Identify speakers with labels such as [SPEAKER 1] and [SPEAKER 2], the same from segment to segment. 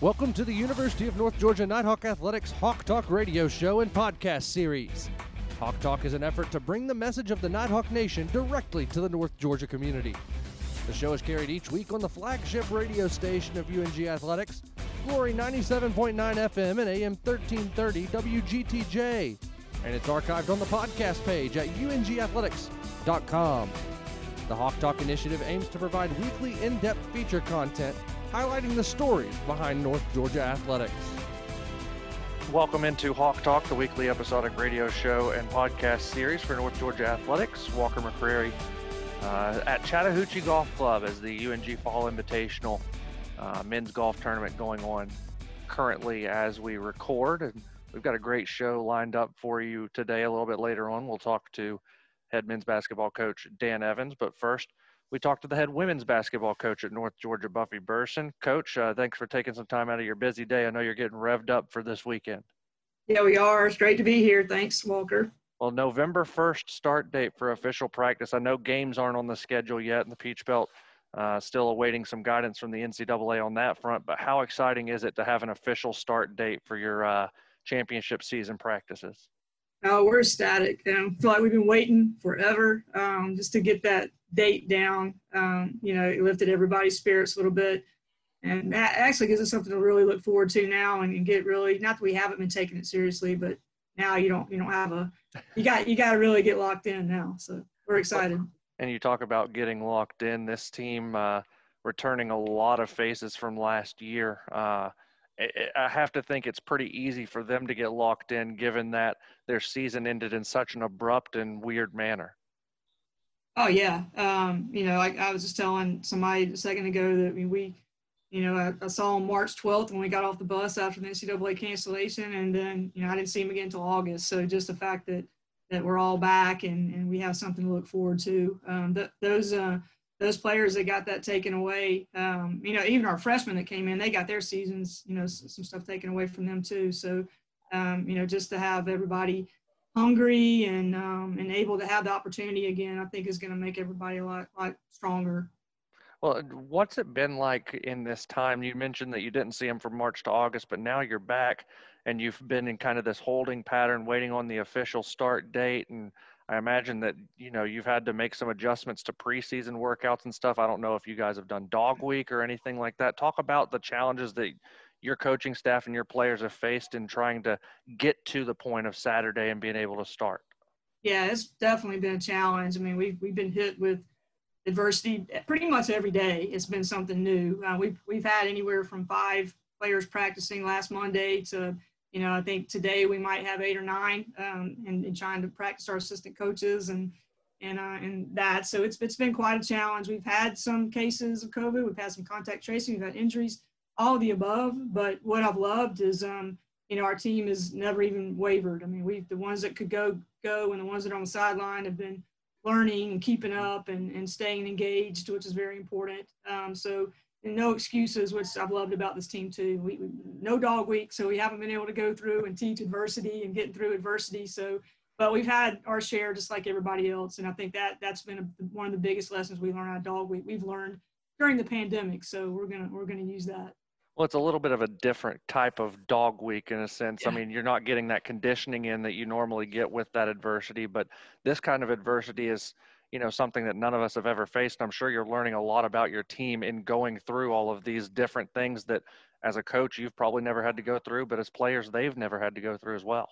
[SPEAKER 1] Welcome to the University of North Georgia Nighthawk Athletics Hawk Talk radio show and podcast series. Hawk Talk is an effort to bring the message of the Nighthawk Nation directly to the North Georgia community. The show is carried each week on the flagship radio station of UNG Athletics, Glory 97.9 FM and AM 1330 WGTJ, and it's archived on the podcast page at ungathletics.com. The Hawk Talk initiative aims to provide weekly in depth feature content highlighting the stories behind North Georgia athletics.
[SPEAKER 2] Welcome into Hawk Talk, the weekly episodic radio show and podcast series for North Georgia Athletics. Walker McCrary uh, at Chattahoochee Golf Club as the UNG Fall Invitational uh, men's golf tournament going on currently as we record. And we've got a great show lined up for you today. A little bit later on, we'll talk to head men's basketball coach Dan Evans. But first, we talked to the head women's basketball coach at North Georgia, Buffy Burson. Coach, uh, thanks for taking some time out of your busy day. I know you're getting revved up for this weekend.
[SPEAKER 3] Yeah, we are. It's great to be here. Thanks, Walker.
[SPEAKER 2] Well, November 1st start date for official practice. I know games aren't on the schedule yet, in the Peach Belt uh, still awaiting some guidance from the NCAA on that front. But how exciting is it to have an official start date for your uh, championship season practices?
[SPEAKER 3] Oh, we're ecstatic. Um, I feel like we've been waiting forever um, just to get that date down. Um, you know, it lifted everybody's spirits a little bit. And that actually gives us something to really look forward to now and, get really, not that we haven't been taking it seriously, but now you don't, you don't have a, you got, you got to really get locked in now. So we're excited.
[SPEAKER 2] And you talk about getting locked in. This team uh, returning a lot of faces from last year. Uh, I have to think it's pretty easy for them to get locked in, given that their season ended in such an abrupt and weird manner.
[SPEAKER 3] Oh yeah, um, you know, I, was just telling somebody a second ago that I mean, we, you know, I, I, saw him March 12th when we got off the bus after the NCAA cancellation, and then you know I didn't see him again until August. So just the fact that that we're all back and, and we have something to look forward to. Um, th- those uh, those players that got that taken away, um, you know, even our freshmen that came in, they got their seasons, you know, some stuff taken away from them too. So, um, you know, just to have everybody hungry and um, and able to have the opportunity again, I think is going to make everybody a lot, lot stronger.
[SPEAKER 2] Well, what's it been like in this time? You mentioned that you didn't see them from March to August, but now you're back and you've been in kind of this holding pattern, waiting on the official start date. And I imagine that you know you've had to make some adjustments to preseason workouts and stuff. I don't know if you guys have done dog week or anything like that. Talk about the challenges that your coaching staff and your players have faced in trying to get to the point of Saturday and being able to start?
[SPEAKER 3] Yeah, it's definitely been a challenge. I mean, we've we've been hit with adversity pretty much every day. It's been something new. Uh, we've we've had anywhere from five players practicing last Monday to you know I think today we might have eight or nine, um, and, and trying to practice our assistant coaches and and uh, and that. So it's it's been quite a challenge. We've had some cases of COVID. We've had some contact tracing. We've had injuries all the above. But what I've loved is, um, you know, our team has never even wavered. I mean, we the ones that could go go, and the ones that are on the sideline have been learning and keeping up and, and staying engaged, which is very important. Um, so no excuses, which I've loved about this team too. We, we, no dog week, so we haven't been able to go through and teach adversity and getting through adversity. So, but we've had our share just like everybody else, and I think that that's been a, one of the biggest lessons we learned out of dog week. We've learned during the pandemic, so we're gonna we're gonna use that.
[SPEAKER 2] Well, it's a little bit of a different type of dog week in a sense. Yeah. I mean, you're not getting that conditioning in that you normally get with that adversity, but this kind of adversity is, you know, something that none of us have ever faced. I'm sure you're learning a lot about your team in going through all of these different things that as a coach you've probably never had to go through, but as players they've never had to go through as well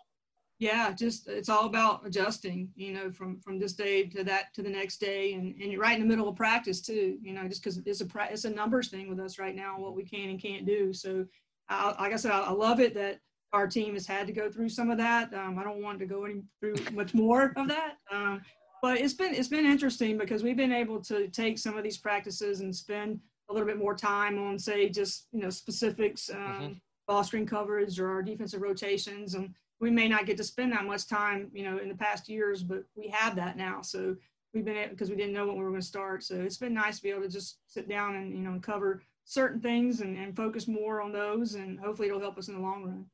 [SPEAKER 3] yeah just it's all about adjusting you know from from this day to that to the next day and and you're right in the middle of practice too you know just because it's a it's a numbers thing with us right now what we can and can't do. So I, like i said I, I, love it that our team has had to go through some of that. Um, i don't want to go any through much more of that. Um, but it's been it's been interesting because we've been able to take some of these practices and spend a little bit more time on say just you know specifics um, mm-hmm. ball screen coverage or our defensive rotations and we may not get to spend that much time, you know, in the past years, but we have that now. So we've been because we didn't know when we were going to start. So it's been nice to be able to just sit down and you know cover certain things and, and focus more on those, and hopefully it'll help us in the long run.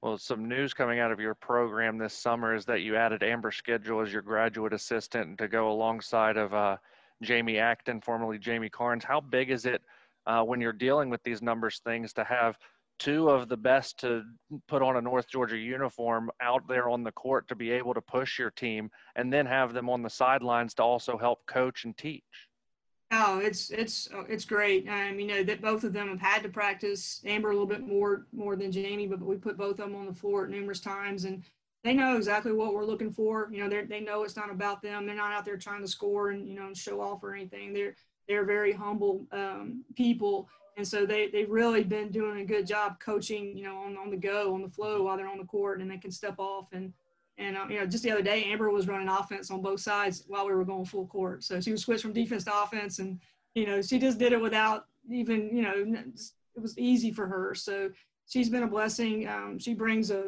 [SPEAKER 2] Well, some news coming out of your program this summer is that you added Amber Schedule as your graduate assistant to go alongside of uh, Jamie Acton, formerly Jamie Carnes. How big is it uh, when you're dealing with these numbers things to have two of the best to put on a North Georgia uniform out there on the court to be able to push your team and then have them on the sidelines to also help coach and teach.
[SPEAKER 3] Oh, it's it's it's great. Um, you know that both of them have had to practice. Amber a little bit more more than Jamie, but we put both of them on the floor numerous times, and they know exactly what we're looking for. You know, they they know it's not about them. They're not out there trying to score and you know and show off or anything. They're they're very humble um, people, and so they they've really been doing a good job coaching. You know, on on the go, on the flow while they're on the court, and they can step off and and um, you know, just the other day, Amber was running offense on both sides while we were going full court. So she was switched from defense to offense, and you know, she just did it without even you know, it was easy for her. So she's been a blessing. Um, she brings a,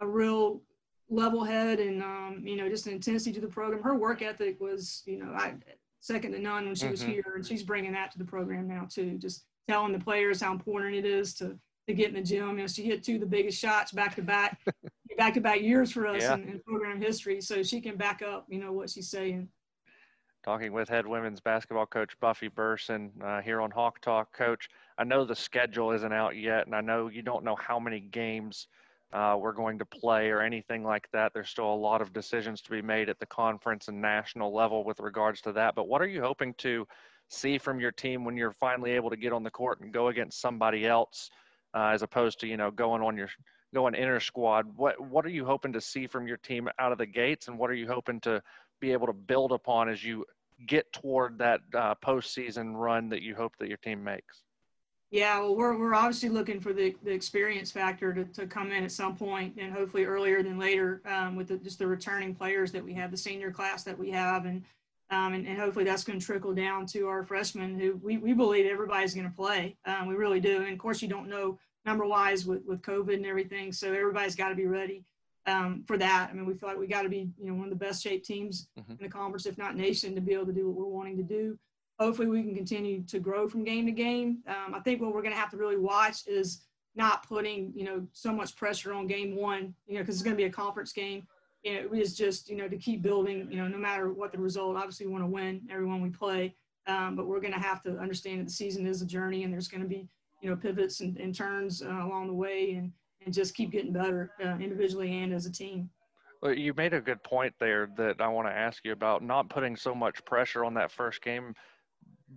[SPEAKER 3] a, a real level head and um, you know, just an intensity to the program. Her work ethic was you know, I, second to none when she mm-hmm. was here, and she's bringing that to the program now too. Just telling the players how important it is to to get in the gym. You know, she hit two of the biggest shots back to back back to back years for us yeah. in, in, program history, so she can back up, you know, what she's saying.
[SPEAKER 2] Talking with head women's basketball coach Buffy Burson uh, here on Hawk Talk. Coach, I know the schedule isn't out yet, and I know you don't know how many games uh, we're going to play or anything like that. There's still a lot of decisions to be made at the conference and national level with regards to that. But what are you hoping to see from your team when you're finally able to get on the court and go against somebody else, uh, as opposed to you know going on your going inner squad. What what are you hoping to see from your team out of the gates, and what are you hoping to be able to build upon as you get toward that uh, postseason run that you hope that your team makes?
[SPEAKER 3] Yeah, well, we're, we're obviously looking for the, the experience factor to, to come in at some point and hopefully earlier than later um, with the, just the returning players that we have, the senior class that we have. And, um, and, and, hopefully that's going to trickle down to our freshmen who we, we believe everybody's going to play. Um, we really do. And of course, you don't know number wise with, with COVID and everything. So everybody's got to be ready um, for that. I mean, we feel like we got to be, you know, one of the best shaped teams mm-hmm. in the conference, if not nation, to be able to do what we're wanting to do. Hopefully, we can continue to grow from game to game. Um, I think what we're going to have to really watch is not putting, you know, so much pressure on game one, you know, because it's going to be a conference game. It is just, you know, to keep building, you know, no matter what the result. Obviously, we want to win everyone we play, um, but we're going to have to understand that the season is a journey and there's going to be you know, pivots and, and turns uh, along the way and, and just keep getting better uh, individually and as a team.
[SPEAKER 2] Well, you made a good point there that I want to ask you about not putting so much pressure on that first game,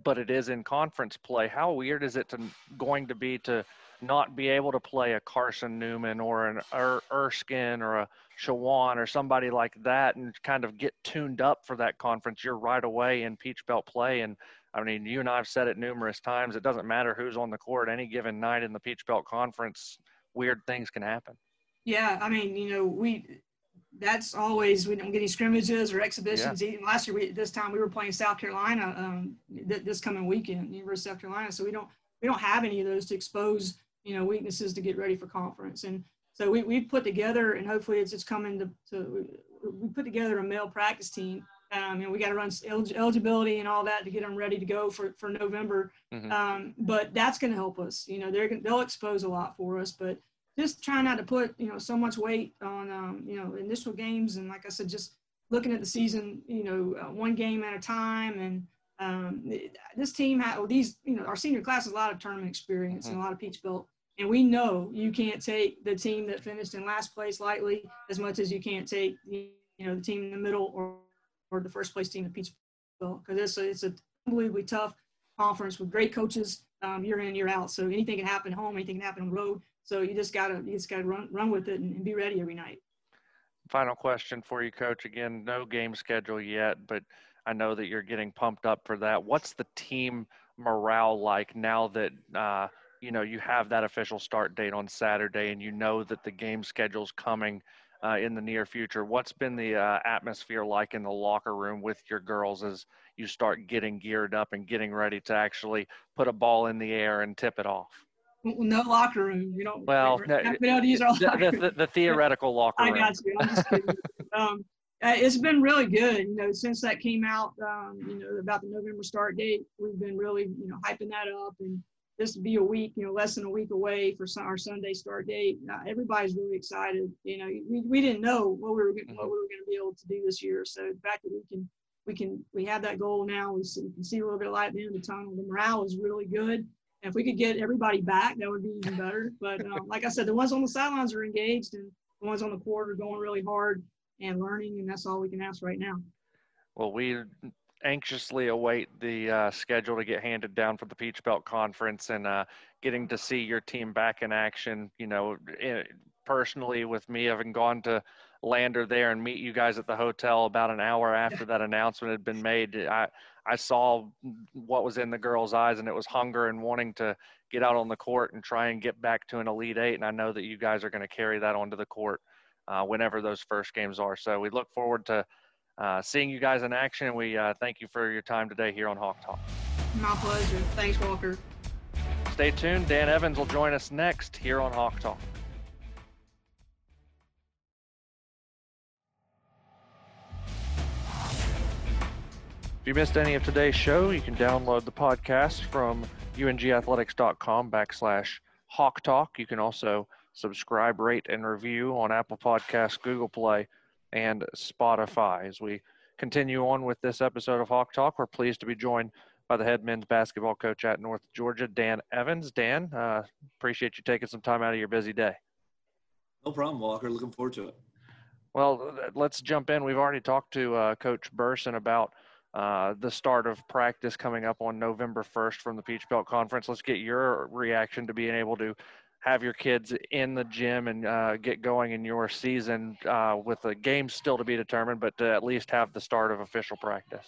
[SPEAKER 2] but it is in conference play. How weird is it to going to be to not be able to play a Carson Newman or an er- Erskine or a Shawan or somebody like that and kind of get tuned up for that conference? You're right away in Peach Belt play and I mean, you and I have said it numerous times. It doesn't matter who's on the court any given night in the Peach Belt Conference. Weird things can happen.
[SPEAKER 3] Yeah, I mean, you know, we that's always we don't get any scrimmages or exhibitions. Yeah. Even last year, we this time we were playing South Carolina um, th- this coming weekend, University of South Carolina. So we don't we don't have any of those to expose you know weaknesses to get ready for conference. And so we we put together, and hopefully it's it's coming to, to we put together a male practice team um, you know, we got to run eligibility and all that to get them ready to go for, for November. Mm-hmm. Um, but that's going to help us. You know, they're they'll expose a lot for us, but just trying not to put you know so much weight on um, you know initial games and like I said, just looking at the season, you know, uh, one game at a time. And um, this team had well, these you know our senior class has a lot of tournament experience mm-hmm. and a lot of Peach Belt. And we know you can't take the team that finished in last place lightly as much as you can't take you know the team in the middle or or the first place team at Peach Belt because it's a, it's a unbelievably tough conference with great coaches um, year in year out. So anything can happen home, anything can happen on the road. So you just gotta you just gotta run run with it and, and be ready every night.
[SPEAKER 2] Final question for you, Coach. Again, no game schedule yet, but I know that you're getting pumped up for that. What's the team morale like now that uh, you know you have that official start date on Saturday, and you know that the game schedule's coming? uh, in the near future. What's been the uh, atmosphere like in the locker room with your girls as you start getting geared up and getting ready to actually put a ball in the air and tip it off?
[SPEAKER 3] No locker room. You know.
[SPEAKER 2] Well, no, the, the, the, theoretical locker room.
[SPEAKER 3] I got you. I'm just kidding. um, uh, it's been really good. You know, since that came out, um, you know, about the November start date, we've been really, you know, hyping that up and this would be a week, you know, less than a week away for our Sunday start date. Everybody's really excited. You know, we, we didn't know what we were what we were going to be able to do this year. So the fact that we can we can we have that goal now. We, see, we can see a little bit of light at the end of the tunnel. The morale is really good, And if we could get everybody back, that would be even better. But um, like I said, the ones on the sidelines are engaged, and the ones on the court are going really hard and learning, and that's all we can ask right now.
[SPEAKER 2] Well, we anxiously await the uh, schedule to get handed down for the Peach Belt Conference and uh, getting to see your team back in action. You know, eh, personally, with me having gone to Lander there and meet you guys at the hotel about an hour after that announcement had been made, I I saw what was in the girls' eyes, and it was hunger and wanting to get out on the court and try and get back to an Elite Eight. And I know that you guys are going to carry that onto the court uh, whenever those first games are. So we look forward to uh, seeing you guys in action. We uh, thank you for your time today here on Hawk Talk.
[SPEAKER 3] My pleasure. Thanks, Walker.
[SPEAKER 2] Stay tuned. Dan Evans will join us next here on Hawk Talk. If you missed any of today's show, you can download the podcast from ungathletics.com backslash Hawk Talk. You can also subscribe, rate, and review on Apple Podcasts, Google Play, and Spotify. As we continue on with this episode of Hawk Talk, we're pleased to be joined by the head men's basketball coach at North Georgia, Dan Evans. Dan, uh, appreciate you taking some time out of your busy day.
[SPEAKER 4] No problem, Walker. Looking forward to it.
[SPEAKER 2] Well, let's jump in. We've already talked to uh, Coach Burson about uh, the start of practice coming up on November 1st from the Peach Belt Conference. Let's get your reaction to being able to have your kids in the gym and uh, get going in your season uh, with the game still to be determined, but to at least have the start of official practice?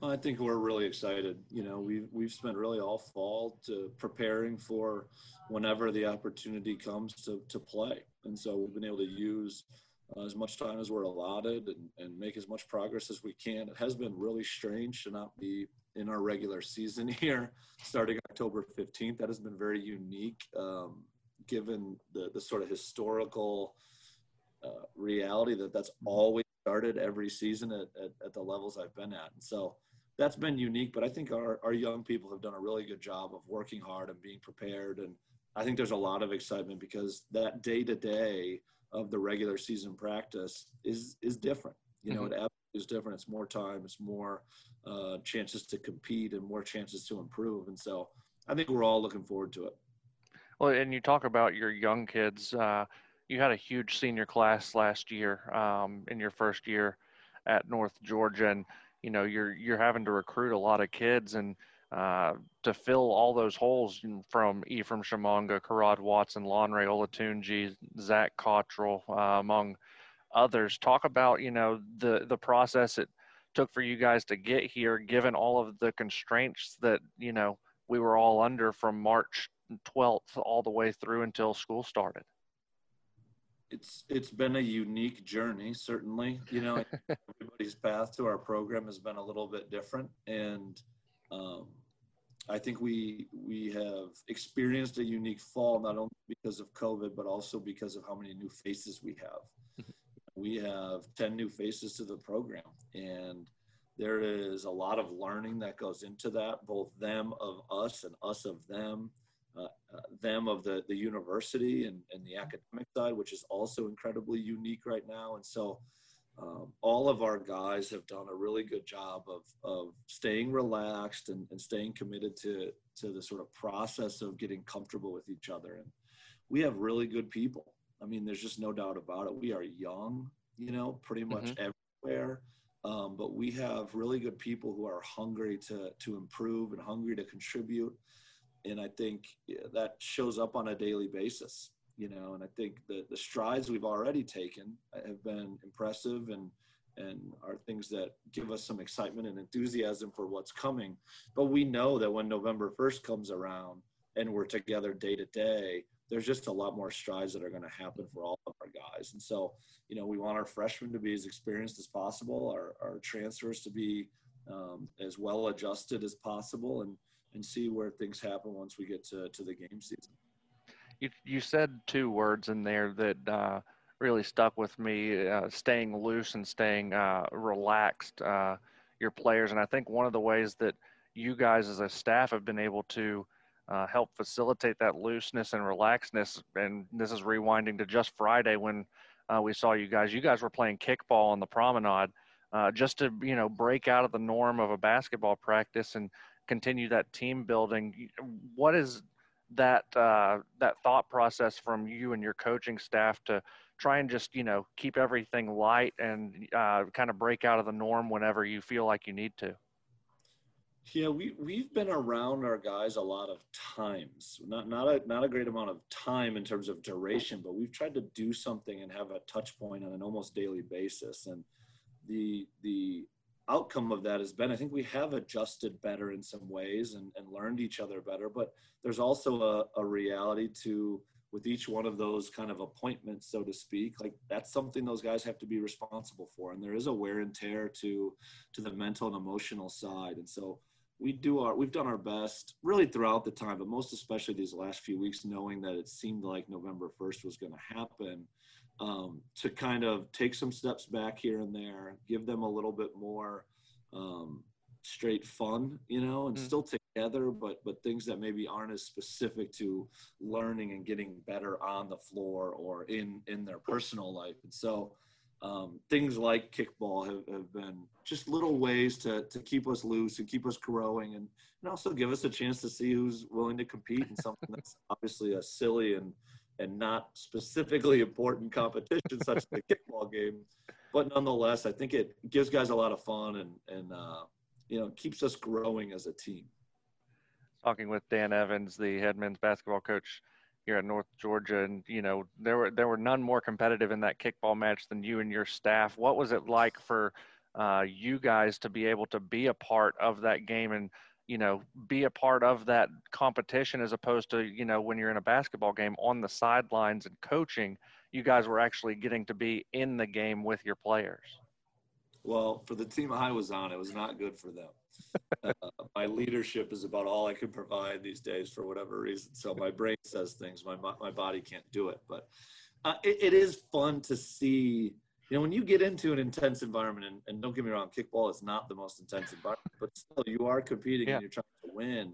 [SPEAKER 4] I think we're really excited. You know, we've we've spent really all fall to preparing for whenever the opportunity comes to to play, and so we've been able to use uh, as much time as we're allotted and, and make as much progress as we can. It has been really strange to not be in our regular season here starting October 15th. That has been very unique um, given the, the sort of historical uh, reality that that's always started every season at, at, at, the levels I've been at. And so that's been unique, but I think our, our young people have done a really good job of working hard and being prepared. And I think there's a lot of excitement because that day to day of the regular season practice is, is different. You know, mm-hmm. it is different. It's more time. It's more uh, chances to compete and more chances to improve. And so I think we're all looking forward to it.
[SPEAKER 2] Well, and you talk about your young kids. Uh, you had a huge senior class last year um, in your first year at North Georgia, and you know you're you're having to recruit a lot of kids and uh, to fill all those holes from Ephraim Shamonga, Karad Watson, Lonray Olatunji, Zach Cottrell, uh, among others. Talk about you know the the process it took for you guys to get here, given all of the constraints that you know we were all under from March 12th all the way through until school started.
[SPEAKER 4] It's it's been a unique journey, certainly. You know, everybody's path to our program has been a little bit different, and um, I think we we have experienced a unique fall not only because of COVID, but also because of how many new faces we have we have 10 new faces to the program and there is a lot of learning that goes into that both them of us and us of them uh, uh, them of the, the university and, and the academic side which is also incredibly unique right now and so um, all of our guys have done a really good job of, of staying relaxed and, and staying committed to, to the sort of process of getting comfortable with each other and we have really good people I mean, there's just no doubt about it. We are young, you know, pretty much mm-hmm. everywhere. Um, but we have really good people who are hungry to to improve and hungry to contribute, and I think that shows up on a daily basis. You know, and I think the the strides we've already taken have been impressive and and are things that give us some excitement and enthusiasm for what's coming. But we know that when November 1st comes around and we're together day to day, there's just a lot more strides that are going to happen for all of our guys. And so, you know, we want our freshmen to be as experienced as possible, our, our transfers to be um, as well adjusted as possible, and and see where things happen once we get to, to the game season.
[SPEAKER 2] You, you said two words in there that uh, really stuck with me uh, staying loose and staying uh, relaxed, uh, your players. And I think one of the ways that you guys as a staff have been able to uh, help facilitate that looseness and relaxedness. And this is rewinding to just Friday when uh, we saw you guys. You guys were playing kickball on the promenade. Uh, just to you know break out of the norm of a basketball practice and continue that team building. What is that uh, that thought process from you and your coaching staff to try and just you know keep everything light and uh, kind of break out of the norm whenever you feel like you need to?
[SPEAKER 4] Yeah, we we've been around our guys a lot of times. Not not a not a great amount of time in terms of duration, but we've tried to do something and have a touch point on an almost daily basis. And the the outcome of that has been I think we have adjusted better in some ways and, and learned each other better. But there's also a, a reality to with each one of those kind of appointments, so to speak, like that's something those guys have to be responsible for. And there is a wear and tear to to the mental and emotional side. And so we do our we've done our best really throughout the time but most especially these last few weeks knowing that it seemed like november 1st was going to happen um, to kind of take some steps back here and there give them a little bit more um, straight fun you know and mm. still together but but things that maybe aren't as specific to learning and getting better on the floor or in in their personal life and so um, things like kickball have, have, been just little ways to, to keep us loose and keep us growing and, and also give us a chance to see who's willing to compete in something that's obviously a silly and, and not specifically important competition such as the kickball game. But nonetheless, I think it gives guys a lot of fun and, and uh, you know, keeps us growing as a team.
[SPEAKER 2] Talking with Dan Evans, the head men's basketball coach here at North Georgia, and you know there were there were none more competitive in that kickball match than you and your staff. What was it like for uh, you guys to be able to be a part of that game and you know be a part of that competition as opposed to you know when you're in a basketball game on the sidelines and coaching, you guys were actually getting to be in the game with your players.
[SPEAKER 4] Well, for the team I was on, it was not good for them uh, my leadership is about all I can provide these days for whatever reason. So my brain says things, my my body can't do it. But uh, it, it is fun to see. You know, when you get into an intense environment, and, and, don't get me wrong, kickball is not the most intense environment, but still, you are competing yeah. and you're trying to win.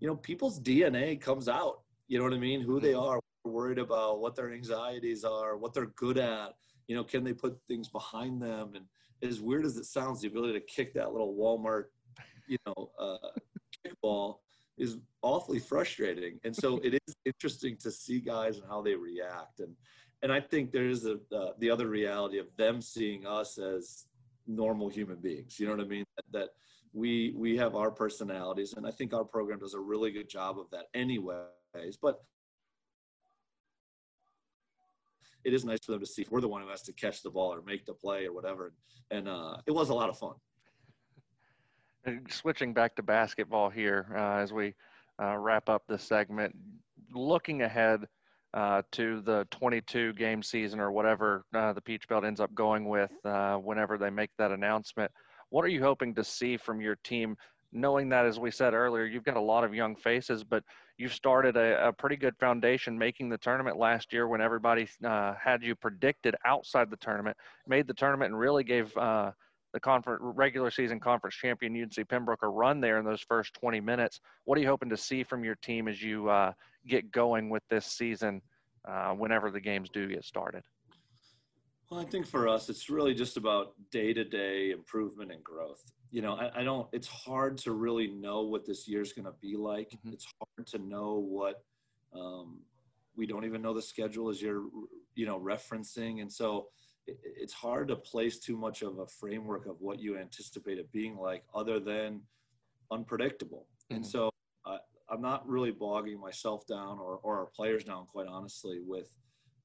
[SPEAKER 4] You know, people's DNA comes out. You know what I mean? Who they are, worried about, what their anxieties are, what they're good at. You know, can they put things behind them? And as weird as it sounds, the ability to kick that little Walmart you know, uh, kickball is awfully frustrating. And so it is interesting to see guys and how they react. And and I think there is a, uh, the other reality of them seeing us as normal human beings. You know what I mean? That, that we we have our personalities, and I think our program does a really good job of that, anyways. But it is nice for them to see if we're the one who has to catch the ball or make the play or whatever. And uh, it was a lot of fun
[SPEAKER 2] switching back to basketball here uh, as we uh, wrap up this segment, looking ahead uh, to the 22 game season or whatever uh, the Peach Belt ends up going with uh, whenever they make that announcement. What are you hoping to see from your team? Knowing that, as we said earlier, you've got a lot of young faces, but you've started a, a pretty good foundation making the tournament last year when everybody uh, had you predicted outside the tournament, made the tournament, and really gave the conference regular season conference champion UNC Pembroke a run there in those first 20 minutes. What are you hoping to see from your team as you uh, get going with this season uh, whenever the games do get started?
[SPEAKER 4] Well, I think for us, it's really just about day to day improvement and growth. You know, I, I, don't, it's hard to really know what this year's going to be like. Mm-hmm. It's hard to know what, um, we don't even know the schedule as you're, you know, referencing. And so, it's hard to place too much of a framework of what you anticipate it being like other than unpredictable. Mm-hmm. And so uh, I'm not really bogging myself down or, or our players down, quite honestly, with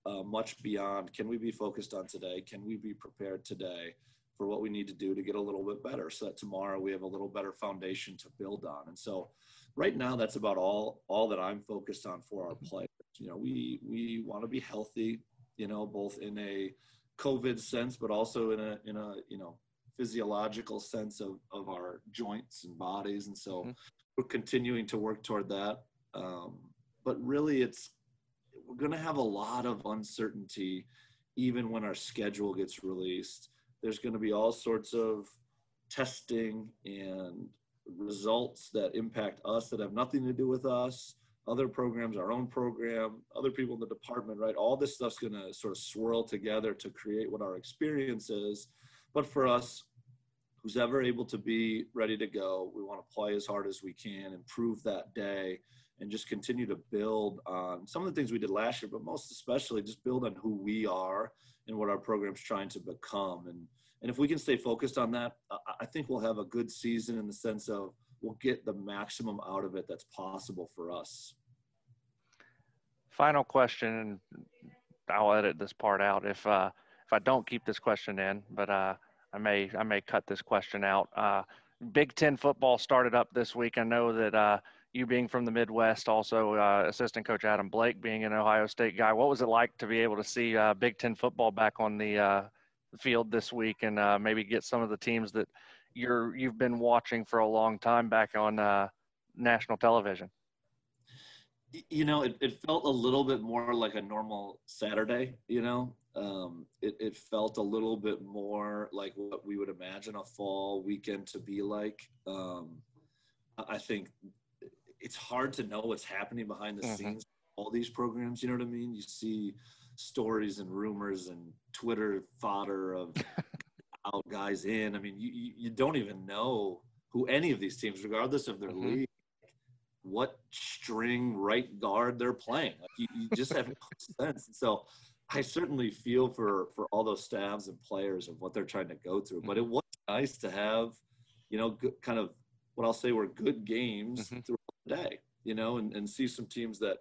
[SPEAKER 4] uh, much beyond can we be focused on today? Can we be prepared today for what we need to do to get a little bit better so that tomorrow we have a little better foundation to build on? And so right now that's about all all that I'm focused on for our mm-hmm. players. You know, we we want to be healthy, you know, both in a COVID sense, but also in a in a you know physiological sense of of our joints and bodies, and so mm-hmm. we're continuing to work toward that. Um, but really, it's we're going to have a lot of uncertainty, even when our schedule gets released. There's going to be all sorts of testing and results that impact us that have nothing to do with us other programs, our own program, other people in the department, right? All this stuff's going to sort of swirl together to create what our experience is. But for us, who's ever able to be ready to go. We want to play as hard as we can, improve that day, and just continue to build on some of the things we did last year, but most especially just build on who we are and what our program's trying to become. And and if we can stay focused on that, I think we'll have a good season in the sense of we'll get the maximum out of it that's possible for us.
[SPEAKER 2] Final question, and I'll edit this part out if uh, if I don't keep this question in, but uh, I may I may cut this question out. Uh, Big Ten football started up this week. I know that uh, you being from the Midwest, also uh, assistant coach Adam Blake being an Ohio State guy. What was it like to be able to see uh, Big Ten football back on the uh, field this week and uh, maybe get some of the teams that you're you've been watching for a long time back on uh, national television?
[SPEAKER 4] You know, it, it felt a little bit more like a normal Saturday. You know, um, it, it felt a little bit more like what we would imagine a fall weekend to be like. Um, I think it's hard to know what's happening behind the mm-hmm. scenes all these programs you know what i mean you see stories and rumors and twitter fodder of out guys in i mean you, you don't even know who any of these teams regardless of their mm-hmm. league what string right guard they're playing like you, you just have no sense and so i certainly feel for for all those staffs and players of what they're trying to go through but it mm-hmm. was nice to have you know good, kind of what i'll say were good games mm-hmm. through day, you know, and, and see some teams that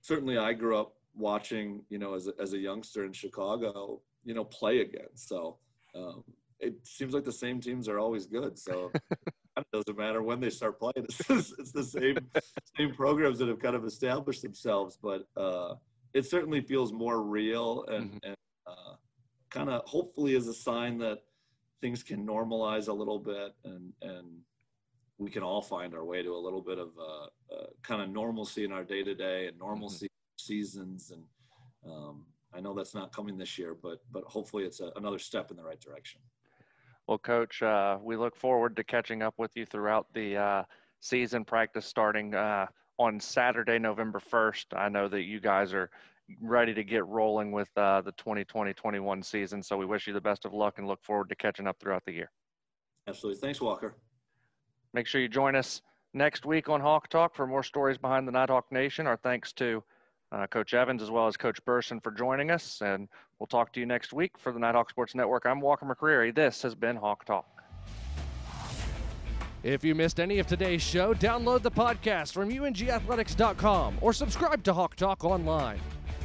[SPEAKER 4] certainly I grew up watching, you know, as a, as a youngster in Chicago, you know, play again. So um, it seems like the same teams are always good. So it doesn't matter when they start playing. It's, it's the same same programs that have kind of established themselves, but uh, it certainly feels more real and, mm-hmm. and uh, kind of hopefully is a sign that things can normalize a little bit and and we can all find our way to a little bit of uh, uh, kind of normalcy in our day to day and normalcy mm-hmm. seasons. And um, I know that's not coming this year, but but hopefully it's a, another step in the right direction.
[SPEAKER 2] Well, Coach, uh, we look forward to catching up with you throughout the uh, season. Practice starting uh, on Saturday, November first. I know that you guys are ready to get rolling with uh, the 2020-21 season. So we wish you the best of luck and look forward to catching up throughout the year.
[SPEAKER 4] Absolutely. Thanks, Walker.
[SPEAKER 2] Make sure you join us next week on Hawk Talk for more stories behind the Nighthawk Nation. Our thanks to uh, Coach Evans as well as Coach Burson for joining us. And we'll talk to you next week for the Nighthawk Sports Network. I'm Walker McCreary. This has been Hawk Talk.
[SPEAKER 1] If you missed any of today's show, download the podcast from ungathletics.com or subscribe to Hawk Talk online.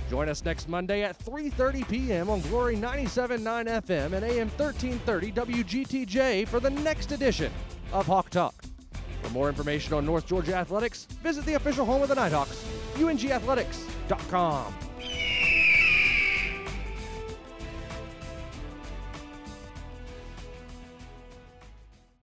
[SPEAKER 1] Join us next Monday at 3:30 p.m. on Glory 97.9 FM and AM 1330 WGTJ for the next edition of Hawk Talk. For more information on North Georgia athletics, visit the official home of the Nighthawks, ungathletics.com.